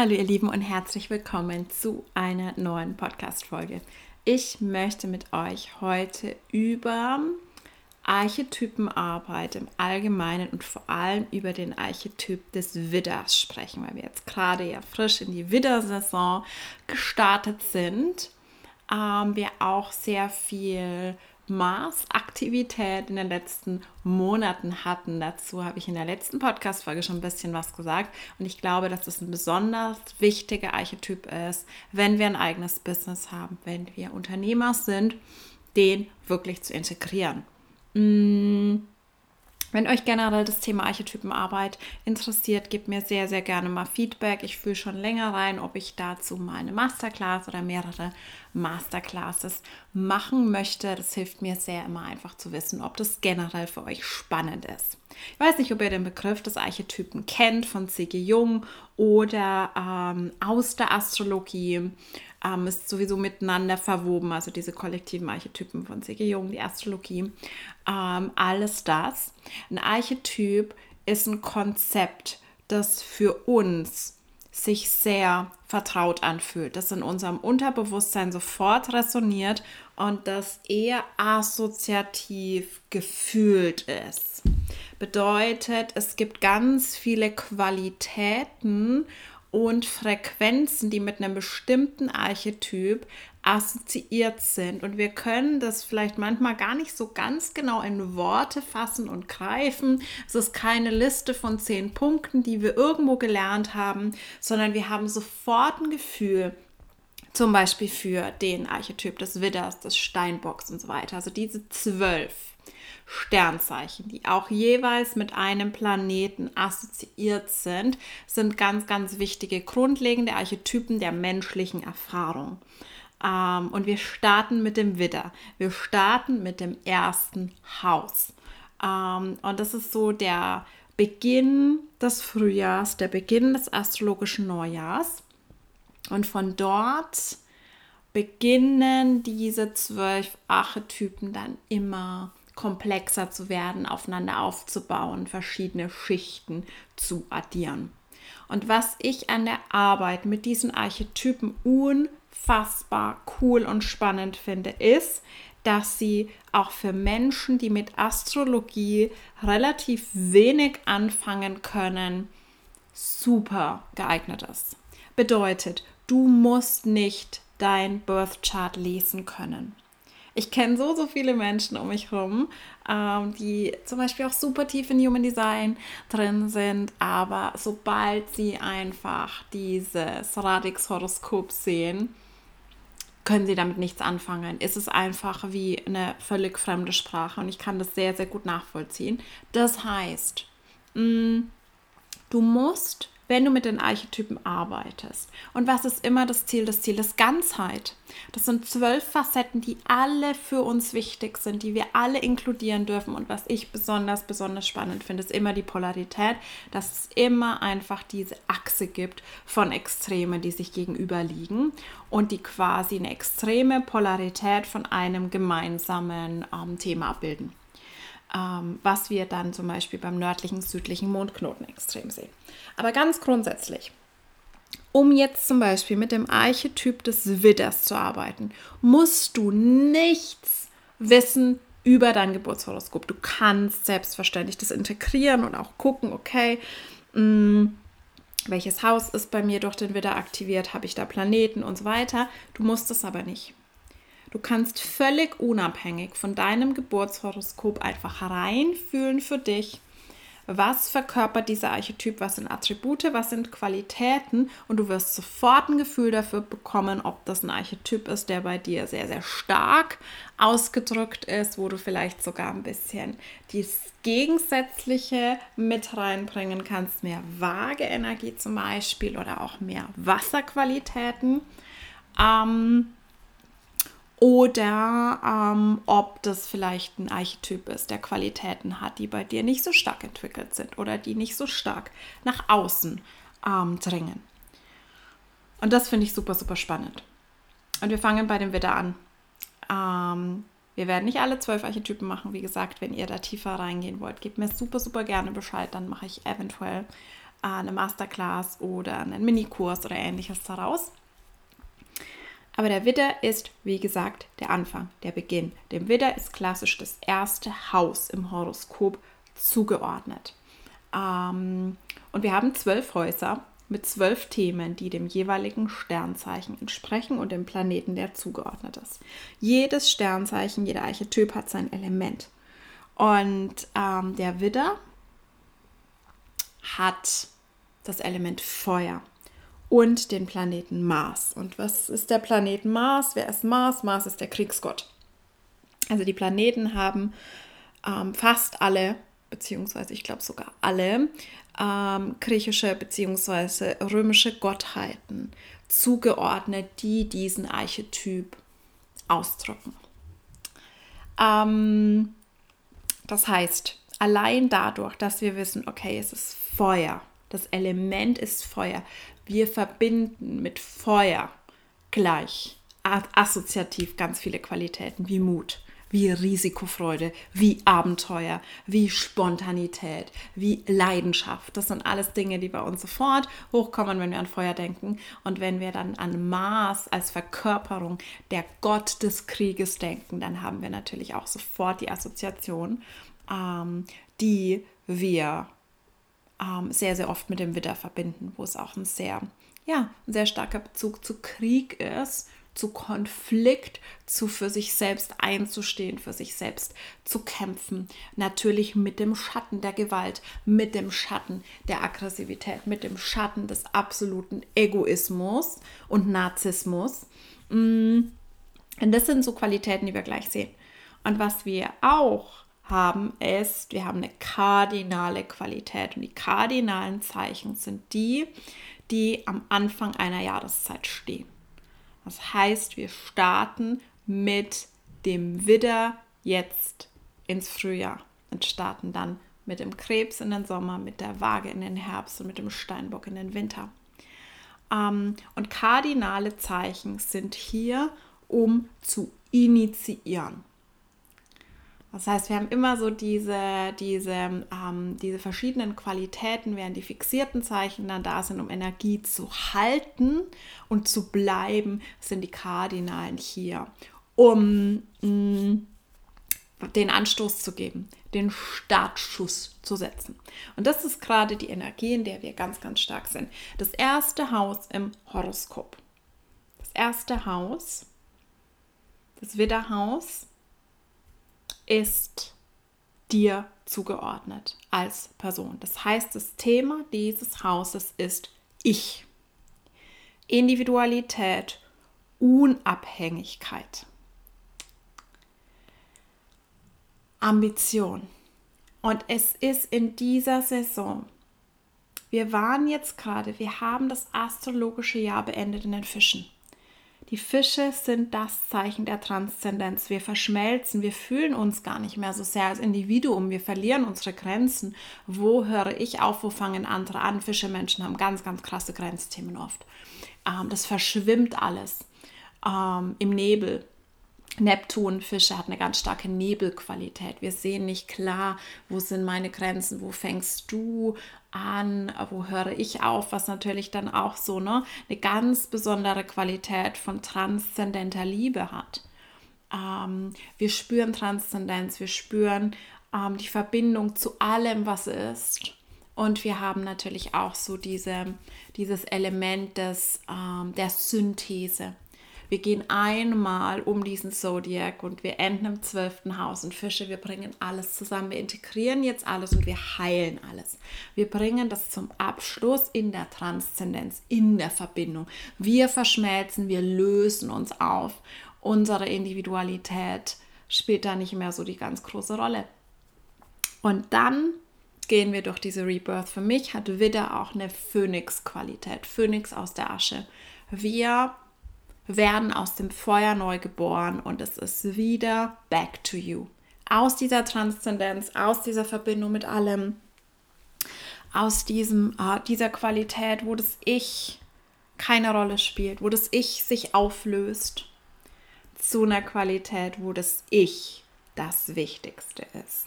Hallo ihr Lieben und herzlich willkommen zu einer neuen Podcast-Folge. Ich möchte mit euch heute über Archetypenarbeit im Allgemeinen und vor allem über den Archetyp des Widders sprechen, weil wir jetzt gerade ja frisch in die Widdersaison gestartet sind. Ähm, wir auch sehr viel Mars-Aktivität in den letzten Monaten hatten. Dazu habe ich in der letzten Podcast-Folge schon ein bisschen was gesagt. Und ich glaube, dass das ein besonders wichtiger Archetyp ist, wenn wir ein eigenes Business haben, wenn wir Unternehmer sind, den wirklich zu integrieren. Mmh wenn euch generell das Thema Archetypenarbeit interessiert, gebt mir sehr, sehr gerne mal Feedback. Ich fühle schon länger rein, ob ich dazu mal eine Masterclass oder mehrere Masterclasses machen möchte. Das hilft mir sehr immer einfach zu wissen, ob das generell für euch spannend ist. Ich weiß nicht, ob ihr den Begriff des Archetypen kennt von C.G. Jung oder ähm, aus der Astrologie ähm, ist sowieso miteinander verwoben, also diese kollektiven Archetypen von C.G. Jung, die Astrologie, ähm, alles das. Ein Archetyp ist ein Konzept, das für uns sich sehr vertraut anfühlt, das in unserem Unterbewusstsein sofort resoniert und das eher assoziativ gefühlt ist. Bedeutet, es gibt ganz viele Qualitäten und Frequenzen, die mit einem bestimmten Archetyp assoziiert sind. Und wir können das vielleicht manchmal gar nicht so ganz genau in Worte fassen und greifen. Es ist keine Liste von zehn Punkten, die wir irgendwo gelernt haben, sondern wir haben sofort ein Gefühl, zum Beispiel für den Archetyp des Widders, des Steinbocks und so weiter. Also diese zwölf Sternzeichen, die auch jeweils mit einem Planeten assoziiert sind, sind ganz, ganz wichtige grundlegende Archetypen der menschlichen Erfahrung. Ähm, und wir starten mit dem Widder. Wir starten mit dem ersten Haus. Ähm, und das ist so der Beginn des Frühjahrs, der Beginn des astrologischen Neujahrs. Und von dort beginnen diese zwölf Archetypen dann immer komplexer zu werden, aufeinander aufzubauen, verschiedene Schichten zu addieren. Und was ich an der Arbeit mit diesen Archetypen unfassbar cool und spannend finde, ist, dass sie auch für Menschen, die mit Astrologie relativ wenig anfangen können, super geeignet ist. Bedeutet, du musst nicht dein Birth Chart lesen können. Ich kenne so, so viele Menschen um mich herum, ähm, die zum Beispiel auch super tief in Human Design drin sind, aber sobald sie einfach dieses Radix-Horoskop sehen, können sie damit nichts anfangen. Es ist einfach wie eine völlig fremde Sprache und ich kann das sehr, sehr gut nachvollziehen. Das heißt, mh, mm, du musst wenn du mit den Archetypen arbeitest. Und was ist immer das Ziel? Das Ziel ist Ganzheit. Das sind zwölf Facetten, die alle für uns wichtig sind, die wir alle inkludieren dürfen. Und was ich besonders, besonders spannend finde, ist immer die Polarität, dass es immer einfach diese Achse gibt von Extremen, die sich gegenüber liegen und die quasi eine extreme Polarität von einem gemeinsamen ähm, Thema bilden ähm, was wir dann zum Beispiel beim nördlichen, südlichen Mondknoten extrem sehen. Aber ganz grundsätzlich, um jetzt zum Beispiel mit dem Archetyp des Widders zu arbeiten, musst du nichts wissen über dein Geburtshoroskop. Du kannst selbstverständlich das integrieren und auch gucken, okay, mh, mm, welches Haus ist bei mir durch den Widder aktiviert, habe ich da Planeten und so weiter. Du musst es aber nicht. Du kannst völlig unabhängig von deinem Geburtshoroskop einfach reinfühlen für dich, was verkörpert dieser Archetyp, was sind Attribute, was sind Qualitäten und du wirst sofort ein Gefühl dafür bekommen, ob das ein Archetyp ist, der bei dir sehr, sehr stark ausgedrückt ist, wo du vielleicht sogar ein bisschen das Gegensätzliche mit reinbringen kannst, mehr vage Energie zum Beispiel oder auch mehr Wasserqualitäten. Ähm, oder ähm, ob das vielleicht ein Archetyp ist, der Qualitäten hat, die bei dir nicht so stark entwickelt sind oder die nicht so stark nach außen ähm, dringen. Und das finde ich super, super spannend. Und wir fangen bei dem Widder an. Ähm, wir werden nicht alle zwölf Archetypen machen. Wie gesagt, wenn ihr da tiefer reingehen wollt, gebt mir super, super gerne Bescheid. Dann mache ich eventuell eine Masterclass oder einen Minikurs oder ähnliches daraus. Aber der Widder ist, wie gesagt, der Anfang, der Beginn. Dem Widder ist klassisch das erste Haus im Horoskop zugeordnet. Ähm, und wir haben zwölf Häuser mit zwölf Themen, die dem jeweiligen Sternzeichen entsprechen und dem Planeten, der zugeordnet ist. Jedes Sternzeichen, jeder Archetyp hat sein Element. Und ähm, der Widder hat das Element Feuer und den Planeten Mars. Und was ist der Planet Mars? Wer ist Mars? Mars ist der Kriegsgott. Also die Planeten haben ähm, fast alle, beziehungsweise ich glaube sogar alle, ähm, griechische beziehungsweise römische Gottheiten zugeordnet, die diesen Archetyp ausdrücken. Ähm, das heißt, allein dadurch, dass wir wissen, okay, es ist Feuer, das Element ist Feuer, wir verbinden mit Feuer gleich assoziativ ganz viele Qualitäten wie Mut, wie Risikofreude, wie Abenteuer, wie Spontanität, wie Leidenschaft. Das sind alles Dinge, die bei uns sofort hochkommen, wenn wir an Feuer denken. Und wenn wir dann an Mars als Verkörperung der Gott des Krieges denken, dann haben wir natürlich auch sofort die Assoziation, ähm, die wir ähm, sehr, sehr oft mit dem Widder verbinden, wo es auch ein sehr, ja, ein sehr starker Bezug zu Krieg ist, zu Konflikt, zu für sich selbst einzustehen, für sich selbst zu kämpfen. Natürlich mit dem Schatten der Gewalt, mit dem Schatten der Aggressivität, mit dem Schatten des absoluten Egoismus und Narzissmus. Mm, und das sind so Qualitäten, die wir gleich sehen. Und was wir auch haben, ist, wir haben eine kardinale Qualität. Und die kardinalen Zeichen sind die, die am Anfang einer Jahreszeit stehen. Das heißt, wir starten mit dem Widder jetzt ins Frühjahr und starten dann mit dem Krebs in den Sommer, mit der Waage in den Herbst und mit dem Steinbock in den Winter. Ähm, und kardinale Zeichen sind hier, um zu initiieren. Das heißt, wir haben immer so diese, diese, ähm, diese verschiedenen Qualitäten, während die fixierten Zeichen dann da sind, um Energie zu halten und zu bleiben, sind die Kardinalen hier, um mh, mm, den Anstoß zu geben, den Startschuss zu setzen. Und das ist gerade die Energie, in der wir ganz, ganz stark sind. Das erste Haus im Horoskop. Das erste Haus, das Widderhaus, ist dir zugeordnet als Person. Das heißt, das Thema dieses Hauses ist ich. Individualität, Unabhängigkeit, Ambition. Und es ist in dieser Saison, wir waren jetzt gerade, wir haben das astrologische Jahr beendet in den Fischen. Die Fische sind das Zeichen der Transzendenz. Wir verschmelzen, wir fühlen uns gar nicht mehr so sehr als Individuum. Wir verlieren unsere Grenzen. Wo höre ich auf, wo fangen andere an? Fische, Menschen haben ganz, ganz krasse Grenzthemen oft. Ähm, das verschwimmt alles ähm, im Nebel. Neptun, Fische hat eine ganz starke Nebelqualität. Wir sehen nicht klar, wo sind meine Grenzen, wo fängst du an, wo höre ich auf, was natürlich dann auch so ne, eine ganz besondere Qualität von transzendenter Liebe hat. Ähm, wir spüren Transzendenz, wir spüren ähm, die Verbindung zu allem, was ist. Und wir haben natürlich auch so diese, dieses Element des, ähm, der Synthese. Wir gehen einmal um diesen Zodiac und wir enden im zwölften Haus und Fische, wir bringen alles zusammen. Wir integrieren jetzt alles und wir heilen alles. Wir bringen das zum Abschluss in der Transzendenz, in der Verbindung. Wir verschmelzen, wir lösen uns auf. Unsere Individualität spielt da nicht mehr so die ganz große Rolle. Und dann gehen wir durch diese Rebirth. Für mich hat Widder auch eine Phönix-Qualität, Phönix aus der Asche. Wir werden aus dem Feuer neu geboren und es ist wieder back to you. Aus dieser Transzendenz, aus dieser Verbindung mit allem, aus diesem, uh, dieser Qualität, wo das Ich keine Rolle spielt, wo das Ich sich auflöst, zu einer Qualität, wo das Ich das Wichtigste ist.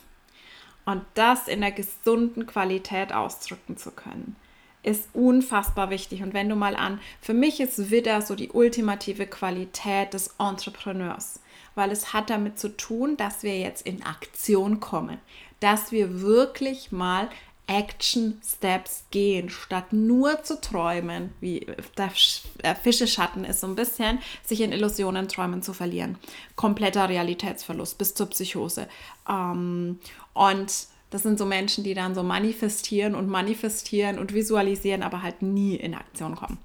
Und das in der gesunden Qualität ausdrücken zu können, ist unfassbar wichtig. Und wenn du mal an, für mich ist Widder so die ultimative Qualität des Entrepreneurs, weil es hat damit zu tun, dass wir jetzt in Aktion kommen, dass wir wirklich mal Action Steps gehen, statt nur zu träumen, wie der äh, Fischeschatten ist, so ein bisschen sich in Illusionen träumen zu verlieren. Kompletter Realitätsverlust bis zur Psychose. Ähm, und das sind so Menschen, die dann so manifestieren und manifestieren und visualisieren, aber halt nie in Aktion kommen.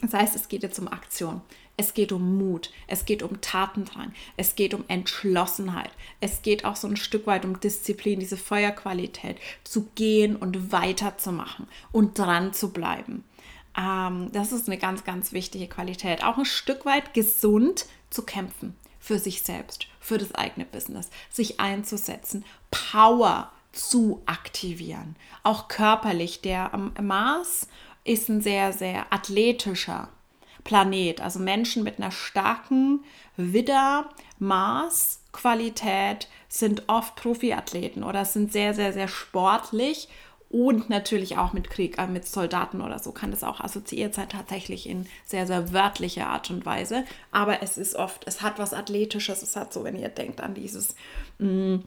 Das heißt, es geht jetzt um Aktion. Es geht um Mut, es geht um Tatendrang, es geht um Entschlossenheit, es geht auch so ein Stück weit um Disziplin, diese Feuerqualität, zu gehen und weiterzumachen und dran zu bleiben. Ähm, das ist eine ganz, ganz wichtige Qualität. Auch ein Stück weit gesund zu kämpfen für sich selbst, für das eigene Business, sich einzusetzen, Power zu aktivieren, auch körperlich. Der Mars ist ein sehr, sehr athletischer Planet. Also Menschen mit einer starken Widder-Mars-Qualität sind oft Profiathleten oder sind sehr, sehr, sehr sportlich und natürlich auch mit Krieg, äh, mit Soldaten oder so kann das auch assoziiert sein, tatsächlich in sehr, sehr wörtlicher Art und Weise. Aber es ist oft, es hat was Athletisches, es hat so, wenn ihr denkt an dieses. Mh, mm,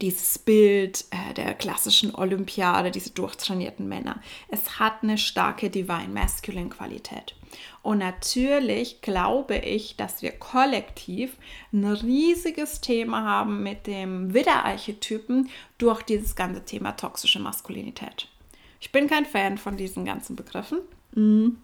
dieses Bild äh, der klassischen Olympiade, diese durchtrainierten Männer. Es hat eine starke Divine Masculine Qualität. Und natürlich glaube ich, dass wir kollektiv ein riesiges Thema haben mit dem Widder-Archetypen durch dieses ganze Thema toxische Maskulinität. Ich bin kein Fan von diesen ganzen Begriffen. Mhm.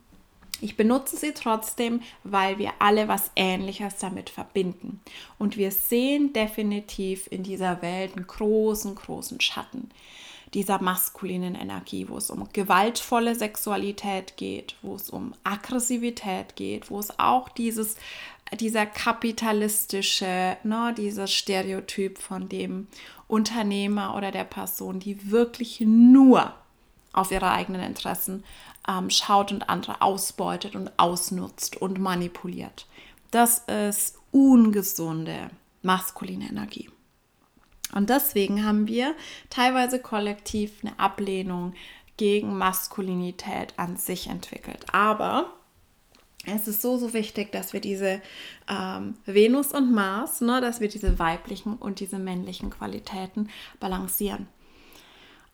Ich benutze sie trotzdem, weil wir alle was Ähnliches damit verbinden. Und wir sehen definitiv in dieser Welt einen großen, großen Schatten dieser maskulinen Energie, wo es um gewaltvolle Sexualität geht, wo es um Aggressivität geht, wo es auch dieses, dieser kapitalistische, ne, dieses Stereotyp von dem Unternehmer oder der Person, die wirklich nur auf ihre eigenen Interessen ähm, schaut und andere ausbeutet und ausnutzt und manipuliert. Das ist ungesunde maskuline Energie. Und deswegen haben wir teilweise kollektiv eine Ablehnung gegen Maskulinität an sich entwickelt. Aber es ist so, so wichtig, dass wir diese ähm, Venus und Mars, ne, dass wir diese weiblichen und diese männlichen Qualitäten balancieren.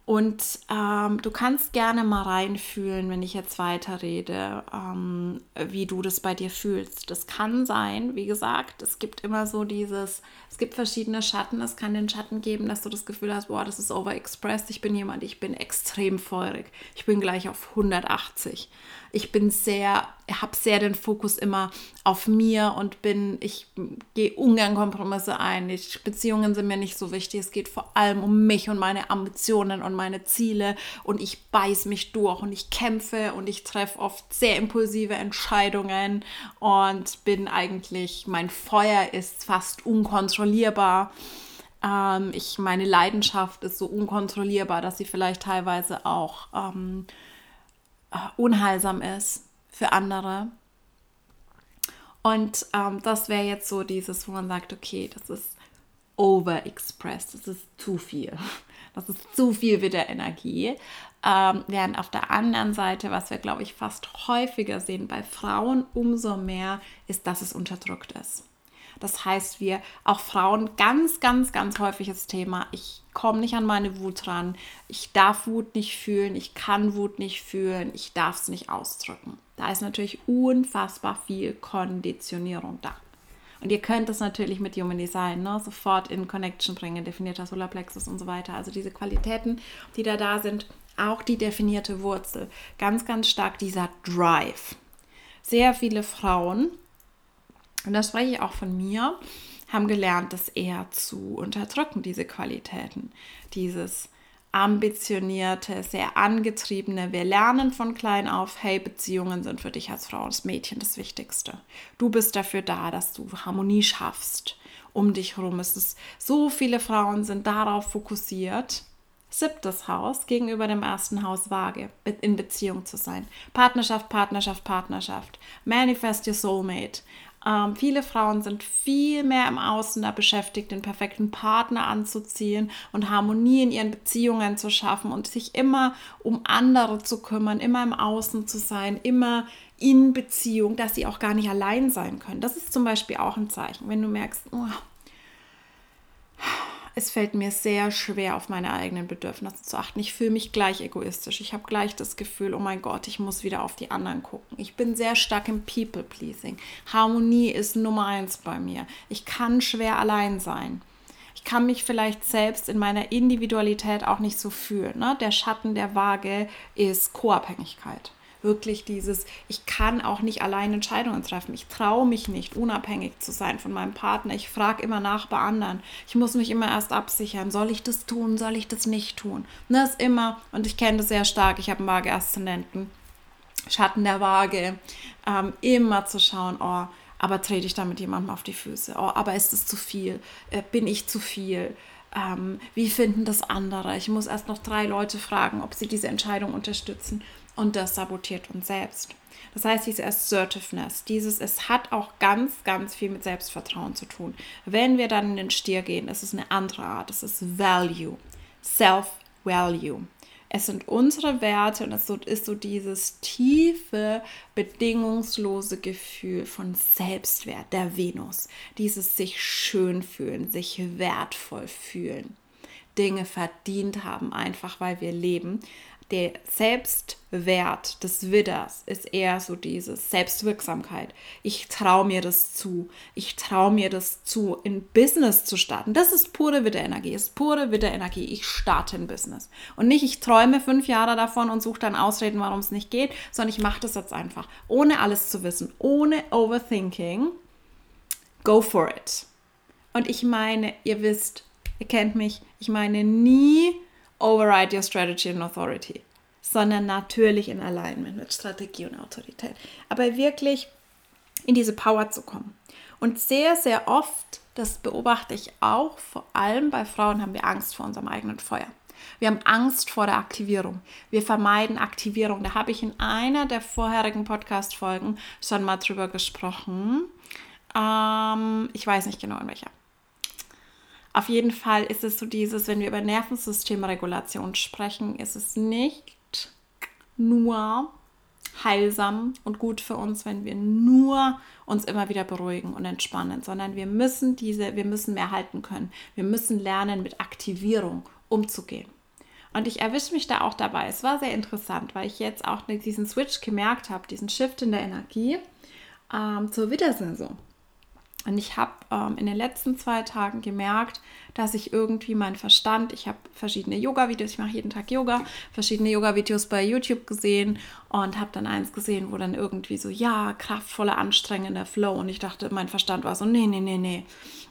Und ähm, du kannst gerne mal reinfühlen, wenn ich jetzt weiterrede, ähm, wie du das bei dir fühlst. Das kann sein, wie gesagt, es gibt immer so dieses, es gibt verschiedene Schatten. Es kann den Schatten geben, dass du das Gefühl hast, boah, das ist overexpressed. Ich bin jemand, ich bin extrem feurig. Ich bin gleich auf 180 ich bin sehr, habe sehr den Fokus immer auf mir und bin, ich gehe ungern Kompromisse ein. Ich, Beziehungen sind mir nicht so wichtig. Es geht vor allem um mich und meine Ambitionen und meine Ziele und ich beiß mich durch und ich kämpfe und ich treffe oft sehr impulsive Entscheidungen und bin eigentlich, mein Feuer ist fast unkontrollierbar ähm, ich, meine Leidenschaft ist so unkontrollierbar, dass sie vielleicht teilweise auch ähm, unheilsam ist für andere. Und ähm, das wäre jetzt so dieses, wo man sagt, okay, das ist overexpressed, das ist zu viel. Das ist zu viel wieder Energie. Ähm, während auf der anderen Seite, was wir, glaube ich, fast häufiger sehen bei Frauen, umso mehr ist, dass es unterdrückt ist. Das heißt, wir, auch Frauen, ganz, ganz, ganz häufiges Thema. Ich komme nicht an meine Wut ran. Ich darf Wut nicht fühlen. Ich kann Wut nicht fühlen. Ich darf es nicht ausdrücken. Da ist natürlich unfassbar viel Konditionierung da. Und ihr könnt das natürlich mit Human Design ne, sofort in Connection bringen, definierter Solarplexus und so weiter. Also diese Qualitäten, die da da sind, auch die definierte Wurzel. Ganz, ganz stark dieser Drive. Sehr viele Frauen und da spreche ich auch von mir, haben gelernt, das eher zu unterdrücken, diese Qualitäten, dieses ambitionierte, sehr angetriebene. Wir lernen von klein auf, hey, Beziehungen sind für dich als Frau, als Mädchen das Wichtigste. Du bist dafür da, dass du Harmonie schaffst um dich herum. Es ist so viele Frauen sind darauf fokussiert. Siebtes Haus gegenüber dem ersten Haus Waage, in Beziehung zu sein. Partnerschaft, Partnerschaft, Partnerschaft. Manifest your soulmate Ähm, viele Frauen sind viel mehr im Außen da beschäftigt, den perfekten Partner anzuziehen und Harmonie in ihren Beziehungen zu schaffen und sich immer um andere zu kümmern, immer im Außen zu sein, immer in Beziehung, dass sie auch gar nicht allein sein können. Das ist zum Beispiel auch ein Zeichen, wenn du merkst, oh, es fällt mir sehr schwer, auf meine eigenen Bedürfnisse zu achten. Ich fühle mich gleich egoistisch. Ich habe gleich das Gefühl, oh mein Gott, ich muss wieder auf die anderen gucken. Ich bin sehr stark im People-Pleasing. Harmonie ist Nummer eins bei mir. Ich kann schwer allein sein. Ich kann mich vielleicht selbst in meiner Individualität auch nicht so fühlen. Ne? Der Schatten der Waage ist Co-Abhängigkeit wirklich dieses, ich kann auch nicht allein Entscheidungen treffen. Ich traue mich nicht, unabhängig zu sein von meinem Partner. Ich frage immer nach bei anderen. Ich muss mich immer erst absichern. Soll ich das tun? Soll ich das nicht tun? Das ist immer, und ich kenne das sehr stark, ich habe einen Waage-Aszendenten, Schatten der Waage, ähm, immer zu schauen, oh, aber trete ich damit jemandem auf die Füße? Oh, aber ist es zu viel? Äh, bin ich zu viel? Ähm, wie finden das andere? Ich muss erst noch drei Leute fragen, ob sie diese Entscheidung unterstützen und das sabotiert uns selbst. Das heißt, diese Assertiveness, dieses, es hat auch ganz, ganz viel mit Selbstvertrauen zu tun. Wenn wir dann in den Stier gehen, ist es eine andere Art, es ist Value, Self-Value. Es sind unsere Werte und es ist so dieses tiefe, bedingungslose Gefühl von Selbstwert der Venus. Dieses sich schön fühlen, sich wertvoll fühlen. Dinge verdient haben, einfach weil wir leben der Selbstwert des Widders ist eher so diese Selbstwirksamkeit. Ich traue mir das zu. Ich traue mir das zu, in Business zu starten. Das ist pure Widderenergie, ist pure Widderenergie. Ich starte ein Business. Und nicht, ich träume fünf Jahre davon und suche dann Ausreden, warum es nicht geht, sondern ich mache das jetzt einfach, ohne alles zu wissen, ohne Overthinking. Go for it. Und ich meine, ihr wisst, ihr kennt mich, ich meine nie override your strategy and authority, sondern natürlich in Alignment mit Strategie und Autorität. Aber wirklich in diese Power zu kommen. Und sehr, sehr oft, das beobachte ich auch, vor allem bei Frauen haben wir Angst vor unserem eigenen Feuer. Wir haben Angst vor der Aktivierung. Wir vermeiden Aktivierung. Da habe ich in einer der vorherigen Podcast-Folgen schon mal drüber gesprochen. Ähm, ich weiß nicht genau in welcher. Auf jeden Fall ist es so dieses, wenn wir über Nervensystemregulation sprechen, ist es nicht nur heilsam und gut für uns, wenn wir nur uns immer wieder beruhigen und entspannen, sondern wir müssen diese, wir müssen mehr halten können. Wir müssen lernen, mit Aktivierung umzugehen. Und ich erwische mich da auch dabei. Es war sehr interessant, weil ich jetzt auch diesen Switch gemerkt habe, diesen Shift in der Energie ähm, zur Wiedersaison. Und ich habe ähm, in den letzten zwei Tagen gemerkt, dass ich irgendwie meinen Verstand, ich habe verschiedene Yoga-Videos, ich mache jeden Tag Yoga, verschiedene Yoga-Videos bei YouTube gesehen und habe dann eins gesehen, wo dann irgendwie so, ja, kraftvoller, anstrengender Flow. Und ich dachte, mein Verstand war so, nee, nee, nee, nee.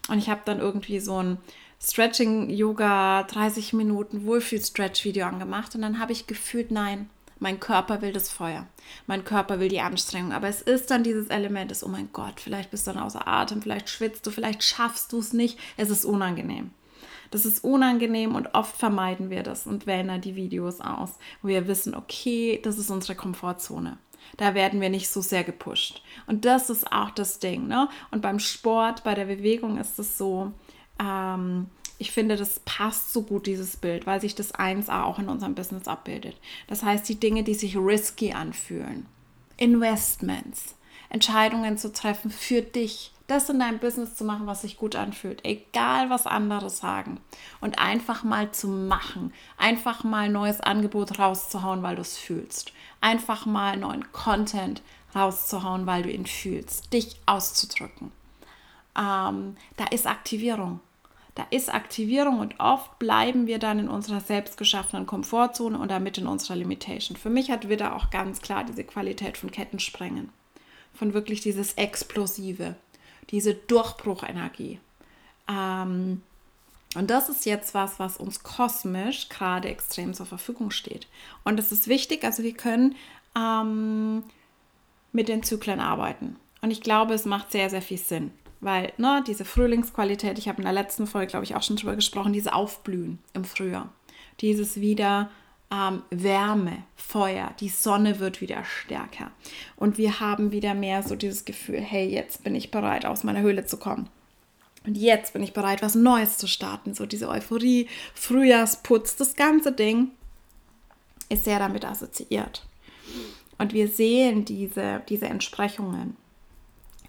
Und ich habe dann irgendwie so ein Stretching-Yoga, 30 Minuten Wohlfühl-Stretch-Video angemacht und dann habe ich gefühlt, nein, mein Körper will das Feuer. Mein Körper will die Anstrengung. Aber es ist dann dieses Element des, oh mein Gott, vielleicht bist du dann außer Atem, vielleicht schwitzt du, vielleicht schaffst du es nicht. Es ist unangenehm. Das ist unangenehm und oft vermeiden wir das und wählen dann die Videos aus, wo wir wissen, okay, das ist unsere Komfortzone. Da werden wir nicht so sehr gepusht. Und das ist auch das Ding. Ne? Und beim Sport, bei der Bewegung ist es so, ähm, ich finde, das passt so gut, dieses Bild, weil sich das 1a auch in unserem Business abbildet. Das heißt, die Dinge, die sich risky anfühlen, Investments, Entscheidungen zu treffen für dich, das in deinem Business zu machen, was sich gut anfühlt, egal was andere sagen. Und einfach mal zu machen, einfach mal neues Angebot rauszuhauen, weil du es fühlst. Einfach mal neuen Content rauszuhauen, weil du ihn fühlst, dich auszudrücken. Ähm, da ist Aktivierung. Da ist Aktivierung und oft bleiben wir dann in unserer selbst geschaffenen Komfortzone und damit in unserer Limitation. Für mich hat Widder auch ganz klar diese Qualität von Kettensprengen, von wirklich dieses Explosive, diese Durchbruchenergie. Ähm, und das ist jetzt was, was uns kosmisch gerade extrem zur Verfügung steht. Und es ist wichtig, also wir können ähm, mit den Zyklen arbeiten. Und ich glaube, es macht sehr, sehr viel Sinn. Weil, ne, diese Frühlingsqualität, ich habe in der letzten Folge, glaube ich, auch schon drüber gesprochen, diese Aufblühen im Frühjahr. Dieses wieder ähm, Wärme, Feuer, die Sonne wird wieder stärker. Und wir haben wieder mehr so dieses Gefühl, hey, jetzt bin ich bereit, aus meiner Höhle zu kommen. Und jetzt bin ich bereit, was Neues zu starten. So diese Euphorie, Frühjahrsputz, das ganze Ding ist sehr damit assoziiert. Und wir sehen diese, diese Entsprechungen.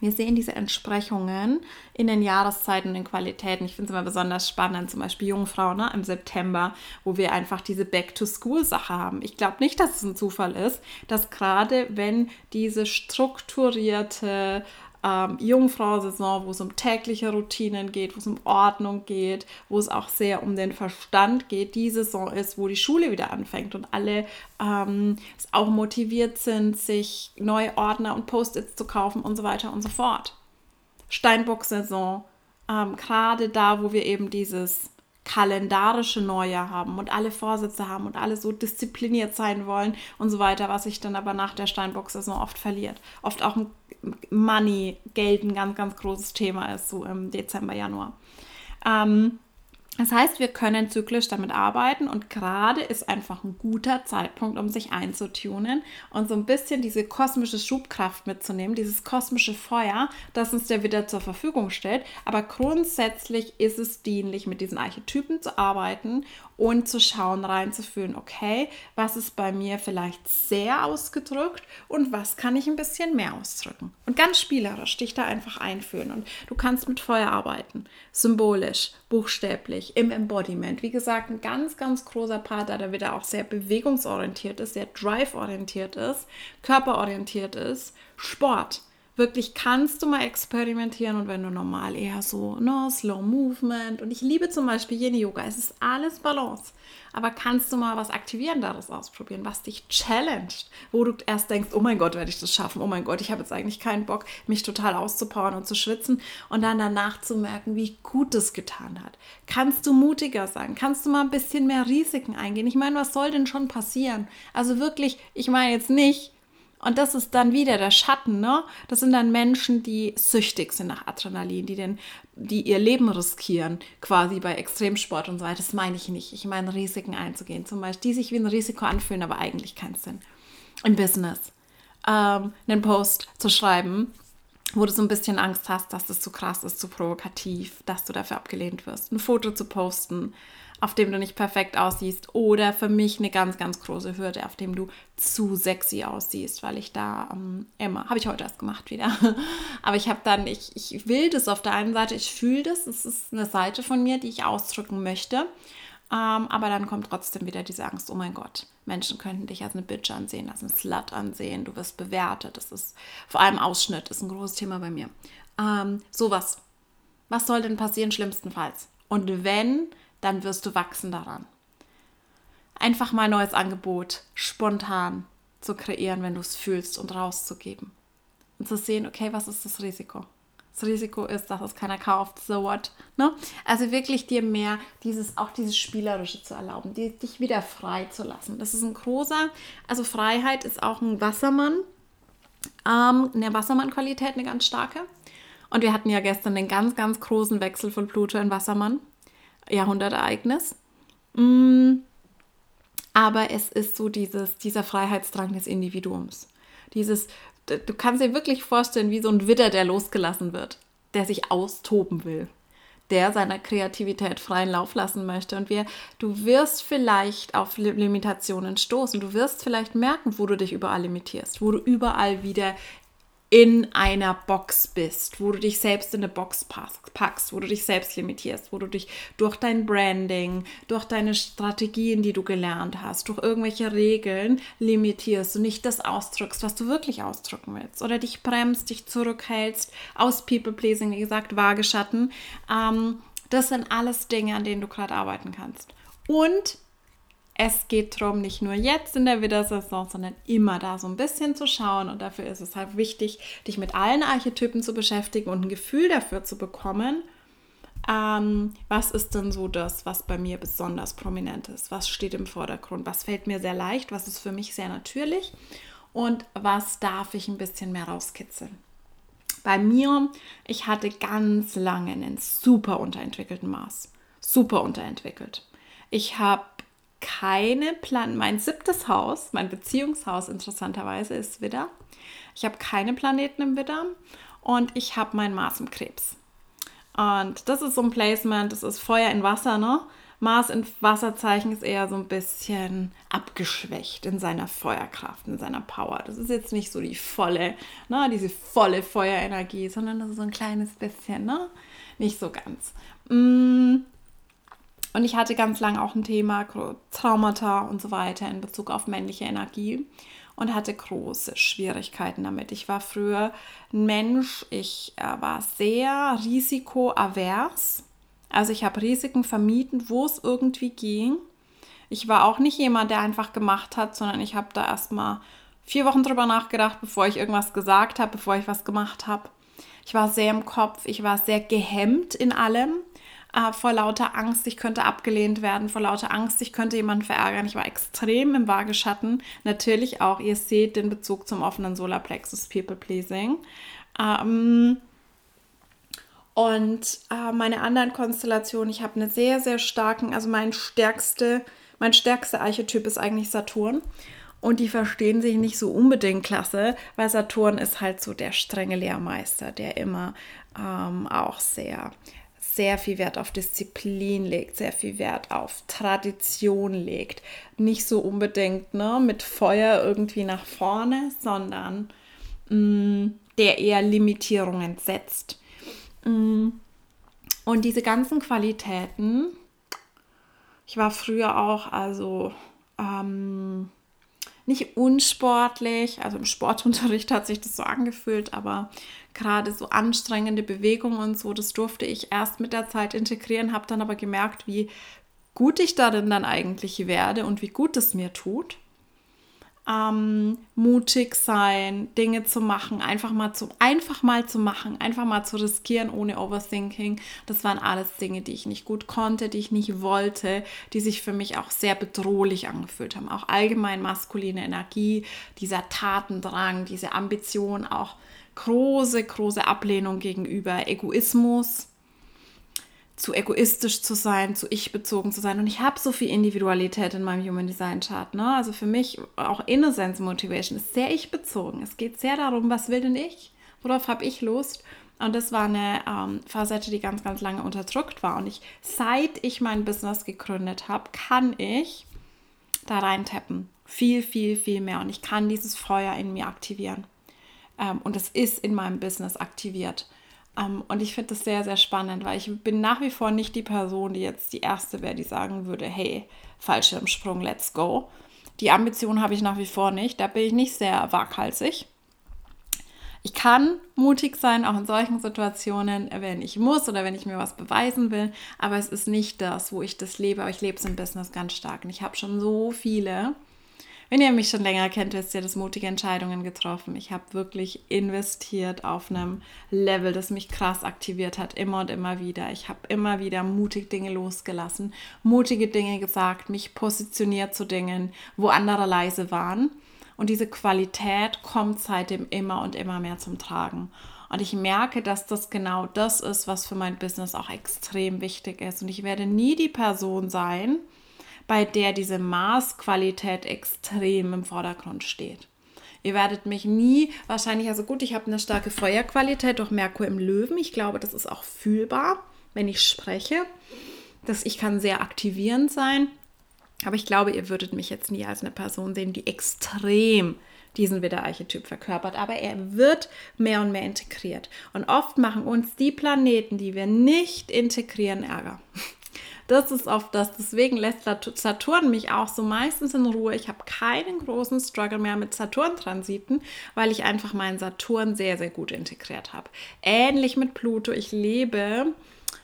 Wir sehen diese Entsprechungen in den Jahreszeiten und den Qualitäten. Ich finde es immer besonders spannend, zum Beispiel Jungfrau ne, im September, wo wir einfach diese Back-to-School-Sache haben. Ich glaube nicht, dass es ein Zufall ist, dass gerade wenn diese strukturierte ähm, Jungfrau-Saison, wo es um tägliche Routinen geht, wo es um Ordnung geht, wo es auch sehr um den Verstand geht, die Saison ist, wo die Schule wieder anfängt und alle ähm, auch motiviert sind, sich neue Ordner und Post-its zu kaufen und so weiter und so fort. Steinbock-Saison, ähm, gerade da, wo wir eben dieses kalendarische Neujahr haben und alle Vorsätze haben und alle so diszipliniert sein wollen und so weiter, was sich dann aber nach der Steinbock-Saison oft verliert. Oft auch Money, Geld ein ganz, ganz großes Thema ist, so im Dezember, Januar. Ähm, das heißt, wir können zyklisch damit arbeiten und gerade ist einfach ein guter Zeitpunkt, um sich einzutunen und so ein bisschen diese kosmische Schubkraft mitzunehmen, dieses kosmische Feuer, das uns der wieder zur Verfügung stellt. Aber grundsätzlich ist es dienlich, mit diesen Archetypen zu arbeiten und zu schauen, reinzufühlen, okay, was ist bei mir vielleicht sehr ausgedrückt und was kann ich ein bisschen mehr ausdrücken. Und ganz spielerisch dich da einfach einführen. Und du kannst mit Feuer arbeiten, symbolisch, buchstäblich, im Embodiment. Wie gesagt, ein ganz, ganz großer Part, da der wieder auch sehr bewegungsorientiert ist, sehr drive-orientiert ist, körperorientiert ist, Sport wirklich kannst du mal experimentieren und wenn du normal eher so no, Slow Movement und ich liebe zum Beispiel Yin Yoga, es ist alles Balance, aber kannst du mal was Aktivierenderes ausprobieren, was dich challenged, wo du erst denkst, oh mein Gott, werde ich das schaffen, oh mein Gott, ich habe jetzt eigentlich keinen Bock, mich total auszupowern und zu schwitzen und dann danach zu merken, wie gut es getan hat. Kannst du mutiger sein? Kannst du mal ein bisschen mehr Risiken eingehen? Ich meine, was soll denn schon passieren? Also wirklich, ich meine jetzt nicht, und das ist dann wieder der Schatten, ne? Das sind dann Menschen, die süchtig sind nach Adrenalin, die, den, die ihr Leben riskieren, quasi bei Extremsport und so weiter. Das meine ich nicht. Ich meine, Risiken einzugehen, zum Beispiel, die sich wie ein Risiko anfühlen, aber eigentlich keinen Sinn. Im Business. Ähm, einen Post zu schreiben, wo du so ein bisschen Angst hast, dass das zu krass ist, zu provokativ, dass du dafür abgelehnt wirst. Ein Foto zu posten, auf dem du nicht perfekt aussiehst. Oder für mich eine ganz, ganz große Hürde, auf dem du zu sexy aussiehst, weil ich da ähm, immer, habe ich heute erst gemacht wieder. Aber ich habe dann, ich, ich will das auf der einen Seite, ich fühle das, es ist eine Seite von mir, die ich ausdrücken möchte. Ähm, aber dann kommt trotzdem wieder diese Angst, oh mein Gott, Menschen könnten dich als eine Bitch ansehen, als eine Slut ansehen, du wirst bewertet. Das ist vor allem Ausschnitt, ist ein großes Thema bei mir. Ähm, sowas. Was soll denn passieren, schlimmstenfalls? Und wenn dann wirst du wachsen daran. Einfach mal neues Angebot spontan zu kreieren, wenn du es fühlst und rauszugeben. Und zu sehen, okay, was ist das Risiko? Das Risiko ist, dass es keiner kauft, so what. Ne? Also wirklich dir mehr dieses, auch dieses Spielerische zu erlauben, die, dich wieder frei zu lassen. Das ist ein großer, also Freiheit ist auch ein Wassermann, ähm, eine Wassermann-Qualität, eine ganz starke. Und wir hatten ja gestern den ganz, ganz großen Wechsel von Pluto in Wassermann. Jahrhundertereignis. Mm, aber es ist so dieses, dieser Freiheitsdrang des Individuums. Dieses, du kannst dir wirklich vorstellen, wie so ein Widder, der losgelassen wird, der sich austoben will, der seiner Kreativität freien Lauf lassen möchte. Und wir, du wirst vielleicht auf Limitationen stoßen. Du wirst vielleicht merken, wo du dich überall limitierst, wo du überall wieder in einer Box bist, wo du dich selbst in eine Box packst, wo du dich selbst limitierst, wo du dich durch dein Branding, durch deine Strategien, die du gelernt hast, durch irgendwelche Regeln limitierst und nicht das ausdrückst, was du wirklich ausdrücken willst oder dich bremst, dich zurückhältst, aus People-Pleasing, wie gesagt, Waageschatten. Ähm, das sind alles Dinge, an denen du gerade arbeiten kannst. Und es geht darum, nicht nur jetzt in der Widdersaison, sondern immer da so ein bisschen zu schauen. Und dafür ist es halt wichtig, dich mit allen Archetypen zu beschäftigen und ein Gefühl dafür zu bekommen, ähm, was ist denn so das, was bei mir besonders prominent ist? Was steht im Vordergrund? Was fällt mir sehr leicht? Was ist für mich sehr natürlich? Und was darf ich ein bisschen mehr rauskitzeln? Bei mir, ich hatte ganz lange einen super unterentwickelten Maß. Super unterentwickelt. Ich habe keine Plan. Mein siebtes Haus, mein Beziehungshaus interessanterweise ist Widder. Ich habe keine Planeten im Widder und ich habe mein Mars im Krebs. Und das ist so ein Placement, das ist Feuer in Wasser, ne? Mars in Wasserzeichen ist eher so ein bisschen abgeschwächt in seiner Feuerkraft, in seiner Power. Das ist jetzt nicht so die volle, ne, diese volle Feuerenergie, sondern das ist so ein kleines bisschen, ne? Nicht so ganz. Mm. Und ich hatte ganz lange auch ein Thema Traumata und so weiter in Bezug auf männliche Energie und hatte große Schwierigkeiten damit. Ich war früher ein Mensch, ich äh, war sehr risikoavers also ich habe Risiken vermieden, wo es irgendwie ging. Ich war auch nicht jemand, der einfach gemacht hat, sondern ich habe da erstmal vier Wochen drüber nachgedacht, bevor ich irgendwas gesagt habe, bevor ich was gemacht habe. Ich war sehr im Kopf, ich war sehr gehemmt in allem, äh, vor lauter Angst, ich könnte abgelehnt werden, vor lauter Angst, ich könnte jemanden verärgern. Ich war extrem im Waageschatten. Natürlich auch, ihr seht den Bezug zum offenen Solarplexus People Pleasing. Ähm, und äh, meine anderen Konstellationen, ich habe eine sehr, sehr starken, also mein stärkste, mein stärkster Archetyp ist eigentlich Saturn. Und die verstehen sich nicht so unbedingt klasse, weil Saturn ist halt so der strenge Lehrmeister, der immer ähm, auch sehr, sehr viel Wert auf Disziplin legt, sehr viel Wert auf Tradition legt. Nicht so unbedingt ne, mit Feuer irgendwie nach vorne, sondern mh, mm, der eher Limitierungen setzt. Mm. Und diese ganzen Qualitäten, ich war früher auch also ähm, nicht unsportlich, also im Sportunterricht hat sich das so angefühlt, aber gerade so anstrengende Bewegungen und so, das durfte ich erst mit der Zeit integrieren, habe dann aber gemerkt, wie gut ich darin dann eigentlich werde und wie gut es mir tut ähm, mutig sein, Dinge zu machen, einfach mal zu, einfach mal zu machen, einfach mal zu riskieren ohne Overthinking. Das waren alles Dinge, die ich nicht gut konnte, die ich nicht wollte, die sich für mich auch sehr bedrohlich angefühlt haben. Auch allgemein maskuline Energie, dieser Tatendrang, diese Ambition, auch große, große Ablehnung gegenüber Egoismus zu egoistisch zu sein, zu ich-bezogen zu sein. Und ich habe so viel Individualität in meinem Human Design Chart. Ne? Also für mich auch Innocence Motivation ist sehr ich-bezogen. Es geht sehr darum, was will denn ich? Worauf habe ich Lust? Und das war eine ähm, Facette, die ganz, ganz lange unterdrückt war. Und ich, seit ich mein Business gegründet habe, kann ich da reintappen. Viel, viel, viel mehr. Und ich kann dieses Feuer in mir aktivieren. Ähm, und es ist in meinem Business aktiviert. Um, ähm, und ich finde das sehr, sehr spannend, weil ich bin nach wie vor nicht die Person, die jetzt die Erste wäre, die sagen würde, hey, Fallschirmsprung, let's go. Die Ambition habe ich nach wie vor nicht. Da bin ich nicht sehr waghalsig. Ich kann mutig sein, auch in solchen Situationen, wenn ich muss oder wenn ich mir was beweisen will. Aber es ist nicht das, wo ich das lebe. Aber ich lebe es im Business ganz stark. Und ich habe schon so viele wenn ihr mich schon länger kennt, wisst ihr, dass mutige Entscheidungen getroffen. Ich habe wirklich investiert auf einem Level, das mich krass aktiviert hat, immer und immer wieder. Ich habe immer wieder mutig Dinge losgelassen, mutige Dinge gesagt, mich positioniert zu Dingen, wo andere leise waren. Und diese Qualität kommt seitdem immer und immer mehr zum Tragen. Und ich merke, dass das genau das ist, was für mein Business auch extrem wichtig ist. Und ich werde nie die Person sein, bei der diese Maßqualität extrem im Vordergrund steht. Ihr werdet mich nie wahrscheinlich, also gut, ich habe eine starke Feuerqualität durch Merkur im Löwen. Ich glaube, das ist auch fühlbar, wenn ich spreche. dass ich kann sehr aktivierend sein. Aber ich glaube, ihr würdet mich jetzt nie als eine Person sehen, die extrem diesen Widder-Archetyp verkörpert. Aber er wird mehr und mehr integriert. Und oft machen uns die Planeten, die wir nicht integrieren, Ärger. Das ist oft das. Deswegen lässt Saturn mich auch so meistens in Ruhe. Ich habe keinen großen Struggle mehr mit Saturn-Transiten, weil ich einfach meinen Saturn sehr, sehr gut integriert habe. Ähnlich mit Pluto. Ich lebe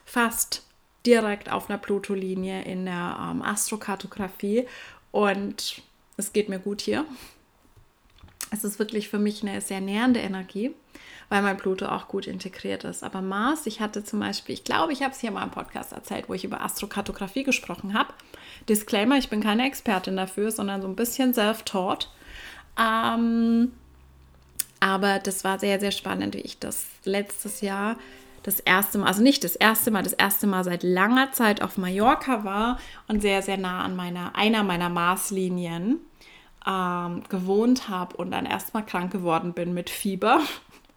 fast direkt auf einer Pluto-Linie in der ähm, Astrokartografie und es geht mir gut hier. Es ist wirklich für mich eine sehr nähernde Energie weil mein Pluto auch gut integriert ist. Aber Mars, ich hatte zum Beispiel, ich glaube, ich habe es hier mal im Podcast erzählt, wo ich über Astrokartografie gesprochen habe. Disclaimer, ich bin keine Expertin dafür, sondern so ein bisschen self-taught. Ähm, aber das war sehr, sehr spannend, wie ich das letztes Jahr das erste Mal, also nicht das erste Mal, das erste Mal seit langer Zeit auf Mallorca war und sehr, sehr nah an meiner, einer meiner Maßlinien ähm, gewohnt habe und dann erstmal krank geworden bin mit Fieber,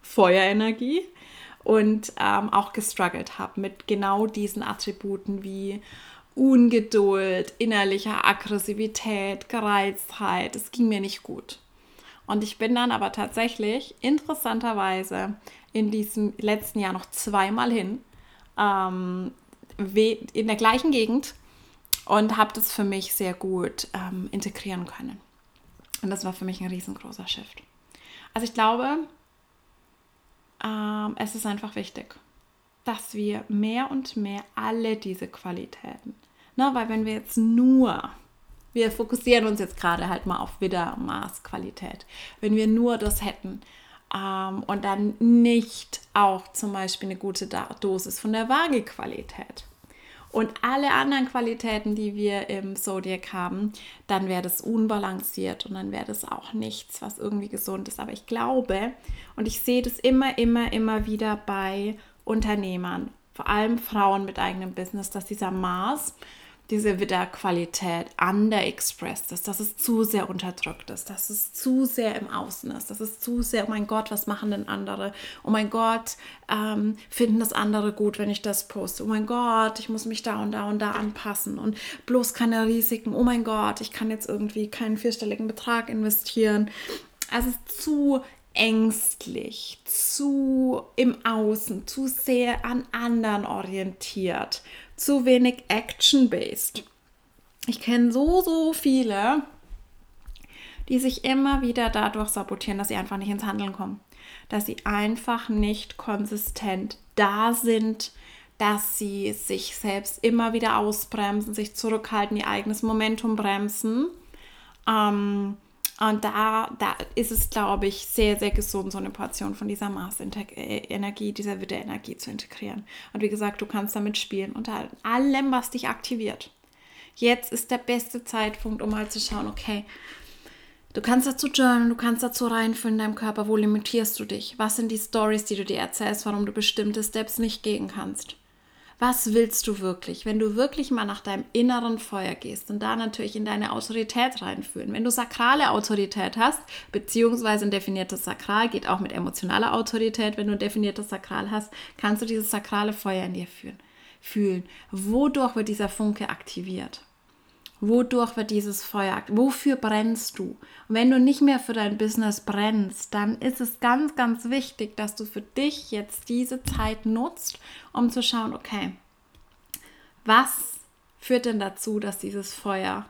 Feuerenergie und ähm, auch gestruggelt habe mit genau diesen Attributen wie Ungeduld, innerlicher Aggressivität, Gereiztheit. Es ging mir nicht gut. Und ich bin dann aber tatsächlich interessanterweise in diesem letzten Jahr noch zweimal hin, ähm, in der gleichen Gegend und habe das für mich sehr gut ähm, integrieren können. Und das war für mich ein riesengroßer Shift. Also ich glaube, ähm, es ist einfach wichtig, dass wir mehr und mehr alle diese Qualitäten, ne, weil wenn wir jetzt nur wir fokussieren uns jetzt gerade halt mal auf Widdermaßqualität. Wenn wir nur das hätten ähm, und dann nicht auch zum Beispiel eine gute Dosis von der Waagequalität und alle anderen Qualitäten, die wir im Zodiac haben, dann wäre das unbalanciert und dann wäre das auch nichts, was irgendwie gesund ist. Aber ich glaube und ich sehe das immer, immer, immer wieder bei Unternehmern, vor allem Frauen mit eigenem Business, dass dieser Maß diese Widderqualität underexpressed ist, dass es zu sehr unterdrückt ist, dass es zu sehr im Außen ist, dass es zu sehr, oh mein Gott, was machen denn andere? Oh mein Gott, ähm, finden das andere gut, wenn ich das poste? Oh mein Gott, ich muss mich da und da und da anpassen und bloß keine Risiken. Oh mein Gott, ich kann jetzt irgendwie keinen vierstelligen Betrag investieren. Also es ist zu ängstlich, zu im Außen, zu sehr an anderen orientiert zu wenig action-based. Ich kenne so, so viele, die sich immer wieder dadurch sabotieren, dass sie einfach nicht ins Handeln kommen. Dass sie einfach nicht konsistent da sind, dass sie sich selbst immer wieder ausbremsen, sich zurückhalten, ihr eigenes Momentum bremsen. Ähm, und da, da ist es, glaube ich, sehr, sehr gesund, so eine Portion von dieser Mars-Energie, dieser Widder-Energie zu integrieren. Und wie gesagt, du kannst damit spielen, unter allem, was dich aktiviert. Jetzt ist der beste Zeitpunkt, um mal zu schauen, okay, du kannst dazu journalen, du kannst dazu reinführen in deinem Körper, wo limitierst du dich? Was sind die Stories, die du dir erzählst, warum du bestimmte Steps nicht gehen kannst? Was willst du wirklich? Wenn du wirklich mal nach deinem inneren Feuer gehst und da natürlich in deine Autorität reinführen. Wenn du sakrale Autorität hast, beziehungsweise ein definiertes Sakral, geht auch mit emotionaler Autorität, wenn du ein definiertes Sakral hast, kannst du dieses sakrale Feuer in dir fühlen. fühlen. Wodurch wird dieser Funke aktiviert? Wodurch wird dieses Feuer? Wofür brennst du? Und wenn du nicht mehr für dein Business brennst, dann ist es ganz, ganz wichtig, dass du für dich jetzt diese Zeit nutzt, um zu schauen, okay, was führt denn dazu, dass dieses Feuer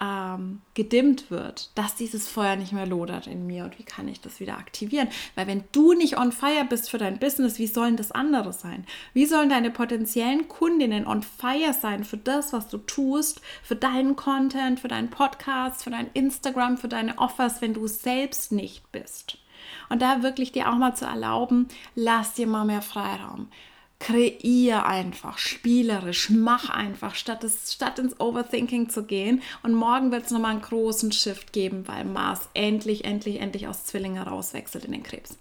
ähm, gedimmt wird, dass dieses Feuer nicht mehr lodert in mir und wie kann ich das wieder aktivieren? Weil wenn du nicht on fire bist für dein Business, wie sollen das andere sein? Wie sollen deine potenziellen Kundinnen on fire sein für das, was du tust, für deinen Content, für deinen Podcast, für dein Instagram, für deine Offers, wenn du selbst nicht bist? Und da wirklich dir auch mal zu erlauben, lass dir mal mehr Freiraum kreier einfach, spielerisch, mach einfach, statt, es, statt ins Overthinking zu gehen. Und morgen wird es nochmal einen großen Shift geben, weil Mars endlich, endlich, endlich aus Zwillinge rauswechselt in den Krebs.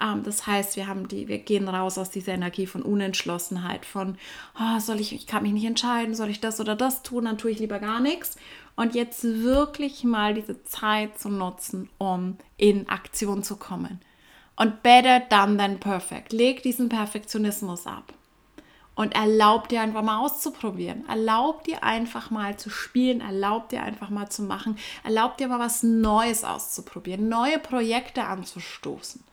Ähm, das heißt, wir haben die, wir gehen raus aus dieser Energie von Unentschlossenheit, von oh, soll ich, ich kann mich nicht entscheiden, soll ich das oder das tun, dann tue ich lieber gar nichts. Und jetzt wirklich mal diese Zeit zu nutzen, um in Aktion zu kommen und better done than perfect. Leg diesen Perfektionismus ab. Und erlaub dir einfach mal auszuprobieren. Erlaub dir einfach mal zu spielen. Erlaub dir einfach mal zu machen. Erlaub dir mal was Neues auszuprobieren. Neue Projekte anzustoßen.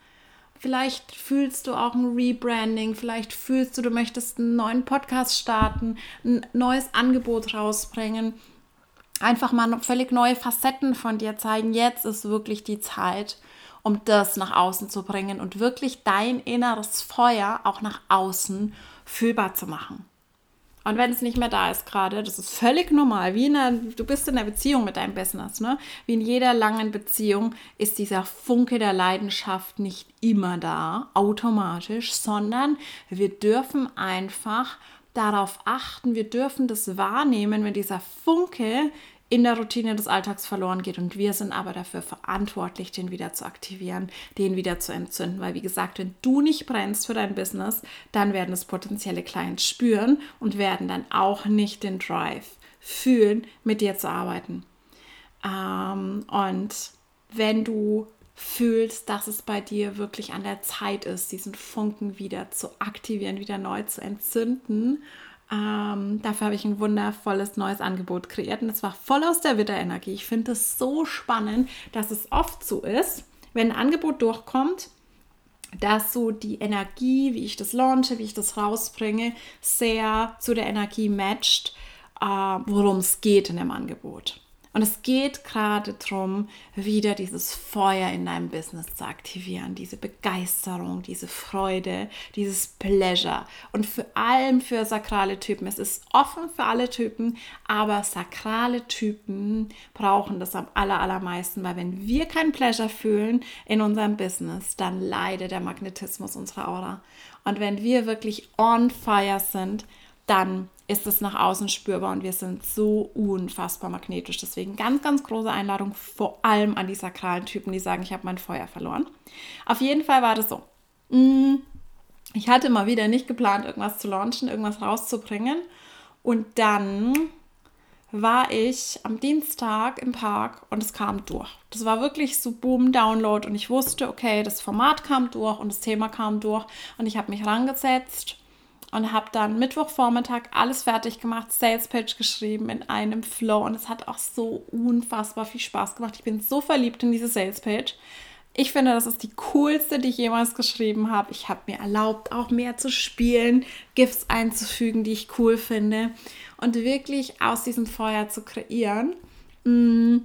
Vielleicht fühlst du auch ein Rebranding. Vielleicht fühlst du, du möchtest einen neuen Podcast starten, ein neues Angebot rausbringen. Einfach mal völlig neue Facetten von dir zeigen. Jetzt ist wirklich die Zeit um das nach außen zu bringen und wirklich dein inneres Feuer auch nach außen fühlbar zu machen. Und wenn es nicht mehr da ist gerade, das ist völlig normal. Wie in einer, du bist in einer Beziehung mit deinem Business, ne? Wie in jeder langen Beziehung ist dieser Funke der Leidenschaft nicht immer da, automatisch, sondern wir dürfen einfach darauf achten, wir dürfen das wahrnehmen, wenn dieser Funke in der Routine des Alltags verloren geht und wir sind aber dafür verantwortlich, den wieder zu aktivieren, den wieder zu entzünden, weil wie gesagt, wenn du nicht brennst für dein Business, dann werden es potenzielle Clients spüren und werden dann auch nicht den Drive fühlen, mit dir zu arbeiten. Ähm, und wenn du fühlst, dass es bei dir wirklich an der Zeit ist, diesen Funken wieder zu aktivieren, wieder neu zu entzünden. Ähm, dafür habe ich ein wundervolles neues Angebot kreiert und es war voll aus der Widderenergie. Ich finde es so spannend, dass es oft so ist, wenn ein Angebot durchkommt, dass so die Energie, wie ich das launche, wie ich das rausbringe, sehr zu der Energie matcht, äh, worum es geht in dem Angebot. Und es geht gerade darum, wieder dieses Feuer in deinem Business zu aktivieren, diese Begeisterung, diese Freude, dieses Pleasure. Und vor allem für sakrale Typen. Es ist offen für alle Typen, aber sakrale Typen brauchen das am aller, allermeisten, weil wenn wir kein Pleasure fühlen in unserem Business, dann leidet der Magnetismus unserer Aura. Und wenn wir wirklich on fire sind, dann ist es nach außen spürbar und wir sind so unfassbar magnetisch. Deswegen ganz, ganz große Einladung, vor allem an die sakralen Typen, die sagen, ich habe mein Feuer verloren. Auf jeden Fall war das so. Mm, ich hatte mal wieder nicht geplant, irgendwas zu launchen, irgendwas rauszubringen. Und dann war ich am Dienstag im Park und es kam durch. Das war wirklich so Boom, Download und ich wusste, okay, das Format kam durch und das Thema kam durch und ich habe mich rangesetzt und habe dann Mittwochvormittag alles fertig gemacht, Sales Page geschrieben in einem Flow und es hat auch so unfassbar viel Spaß gemacht. Ich bin so verliebt in diese Sales Page. Ich finde, das ist die coolste, die ich jemals geschrieben habe. Ich habe mir erlaubt, auch mehr zu spielen, GIFs einzufügen, die ich cool finde und wirklich aus diesem Feuer zu kreieren. Mm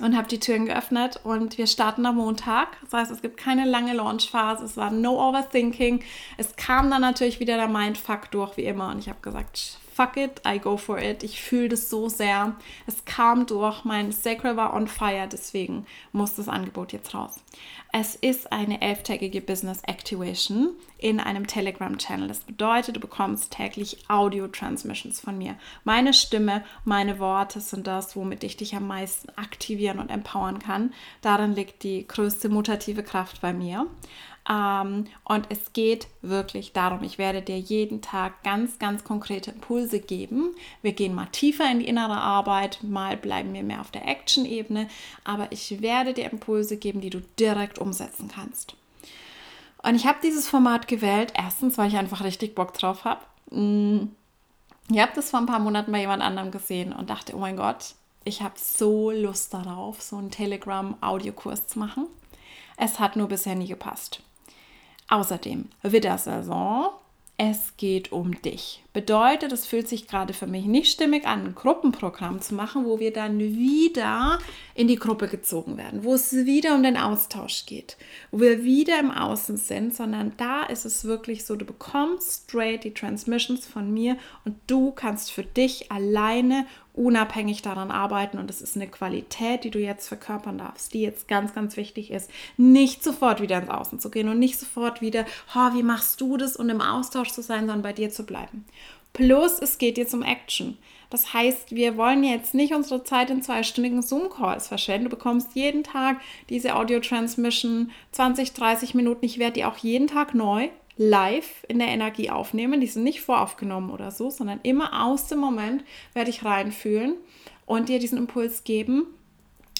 und habe die Türen geöffnet und wir starten am Montag. Das heißt, es gibt keine lange Launchphase, es war no overthinking. Es kam dann natürlich wieder der Mindfuck durch, wie immer. Und ich habe gesagt, fuck it, I go for it. Ich fühle das so sehr. Es kam durch, mein Sacral war on fire, deswegen muss das Angebot jetzt raus. Es ist eine elftägige Business Activation in einem Telegram-Channel. Das bedeutet, du bekommst täglich Audio-Transmissions von mir. Meine Stimme, meine Worte sind das, womit ich dich am meisten aktivieren und empowern kann. Darin liegt die größte mutative Kraft bei mir. Ähm, und es geht wirklich darum, ich werde dir jeden Tag ganz, ganz konkrete Impulse geben. Wir gehen mal tiefer in die innere Arbeit, mal bleiben wir mehr auf der Action-Ebene, aber ich werde dir Impulse geben, die du direkt umsetzen kannst. Und ich habe dieses Format gewählt, erstens, weil ich einfach richtig Bock drauf habe. Mm, ich habe das vor ein paar Monaten bei jemand anderem gesehen und dachte, oh mein Gott, ich habe so Lust darauf, so einen Telegram-Audiokurs zu machen. Es hat nur bisher nie gepasst. Außerdem Widdersaison. Es geht um dich. Bedeutet, es fühlt sich gerade für mich nicht stimmig an, ein Gruppenprogramm zu machen, wo wir dann wieder in die Gruppe gezogen werden, wo es wieder um den Austausch geht, wo wir wieder im Außen sind, sondern da ist es wirklich so, du bekommst straight die Transmissions von mir und du kannst für dich alleine unabhängig daran arbeiten und es ist eine Qualität, die du jetzt verkörpern darfst, die jetzt ganz, ganz wichtig ist, nicht sofort wieder ins Außen zu gehen und nicht sofort wieder, oh, wie machst du das und im Austausch zu sein, sondern bei dir zu bleiben. Plus, es geht jetzt um Action. Das heißt, wir wollen jetzt nicht unsere Zeit in zweistündigen Zoom-Calls verschwenden. Du bekommst jeden Tag diese Audio-Transmission 20, 30 Minuten. Ich werde die auch jeden Tag neu live in der Energie aufnehmen. Die sind nicht voraufgenommen oder so, sondern immer aus dem Moment werde ich reinfühlen und dir diesen Impuls geben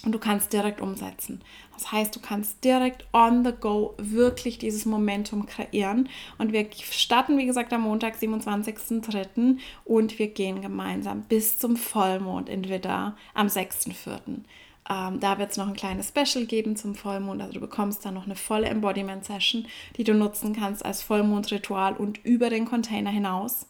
und du kannst direkt umsetzen. Das heißt, du kannst direkt on the go wirklich dieses Momentum kreieren. Und wir starten, wie gesagt, am Montag, 27.03. und wir gehen gemeinsam bis zum Vollmond in Widder am 6.04. Ähm, da wird es noch ein kleines Special geben zum Vollmond. Also du bekommst dann noch eine volle Embodiment-Session, die du nutzen kannst als Vollmondritual und über den Container hinaus.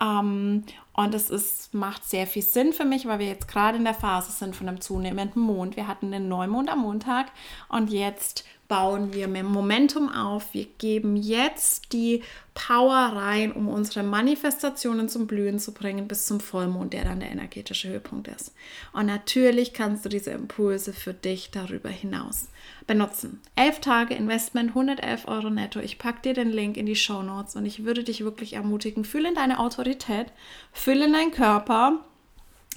Ähm, und es ist, macht sehr viel Sinn für mich, weil wir jetzt gerade in der Phase sind von einem zunehmenden Mond. Wir hatten den Neumond am Montag und jetzt bauen wir mehr Momentum auf. Wir geben jetzt die Power rein, um unsere Manifestationen zum Blühen zu bringen bis zum Vollmond, der dann der energetische Höhepunkt ist. Und natürlich kannst du diese Impulse für dich darüber hinaus benutzen. Elf Tage Investment, 111 Euro netto. Ich packe dir den Link in die Show Notes und ich würde dich wirklich ermutigen, fühle in deine Autorität, fühle in deinen Körper,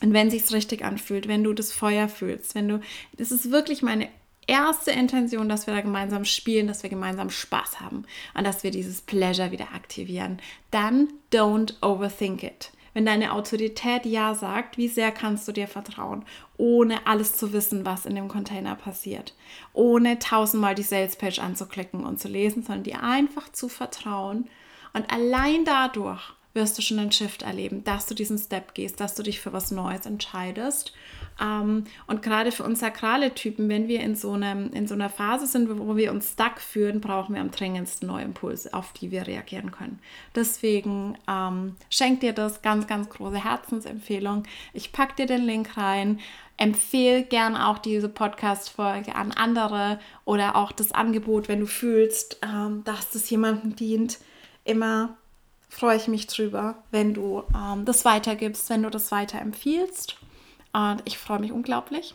Und wenn sich's richtig anfühlt, wenn du das Feuer fühlst, wenn du, das ist wirklich meine erste Intention, dass wir da gemeinsam spielen, dass wir gemeinsam Spaß haben und dass wir dieses Pleasure wieder aktivieren. Dann don't overthink it. Wenn deine Autorität Ja sagt, wie sehr kannst du dir vertrauen, ohne alles zu wissen, was in dem Container passiert, ohne tausendmal die Sales Page anzuklicken und zu lesen, sondern dir einfach zu vertrauen. Und allein dadurch wirst du schon einen Shift erleben, dass du diesen Step gehst, dass du dich für was Neues entscheidest. Ähm, und gerade für uns sakrale Typen, wenn wir in so, einem, in so einer Phase sind, wo wir uns stuck fühlen, brauchen wir am dringendsten neue Impulse, auf die wir reagieren können. Deswegen ähm, schenk dir das ganz, ganz große Herzensempfehlung. Ich packe dir den Link rein. Empfehle gern auch diese Podcast-Folge an andere oder auch das Angebot, wenn du fühlst, ähm, dass das jemandem dient. Immer freue ich mich drüber, wenn du ähm, das weitergibst, wenn du das weiterempfiehlst. Und ich freue mich unglaublich,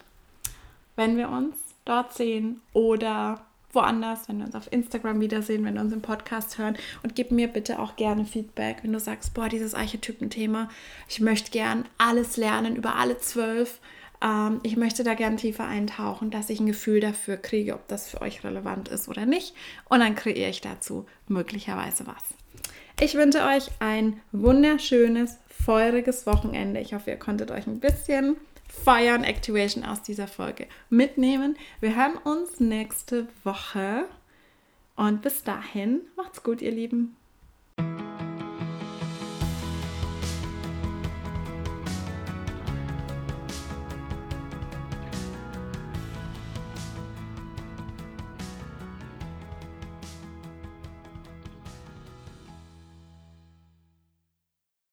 wenn wir uns dort sehen oder woanders, wenn wir uns auf Instagram wiedersehen, wenn wir uns im Podcast hören. Und gib mir bitte auch gerne Feedback, wenn du sagst, boah, dieses Archetypenthema, ich möchte gern alles lernen über alle zwölf. Ähm, ich möchte da gern tiefer eintauchen, dass ich ein Gefühl dafür kriege, ob das für euch relevant ist oder nicht. Und dann kreiere ich dazu möglicherweise was. Ich wünsche euch ein wunderschönes, feuriges Wochenende. Ich hoffe, ihr konntet euch ein bisschen Fire und Activation aus dieser Folge mitnehmen. Wir hören uns nächste Woche. Und bis dahin, macht's gut, ihr Lieben.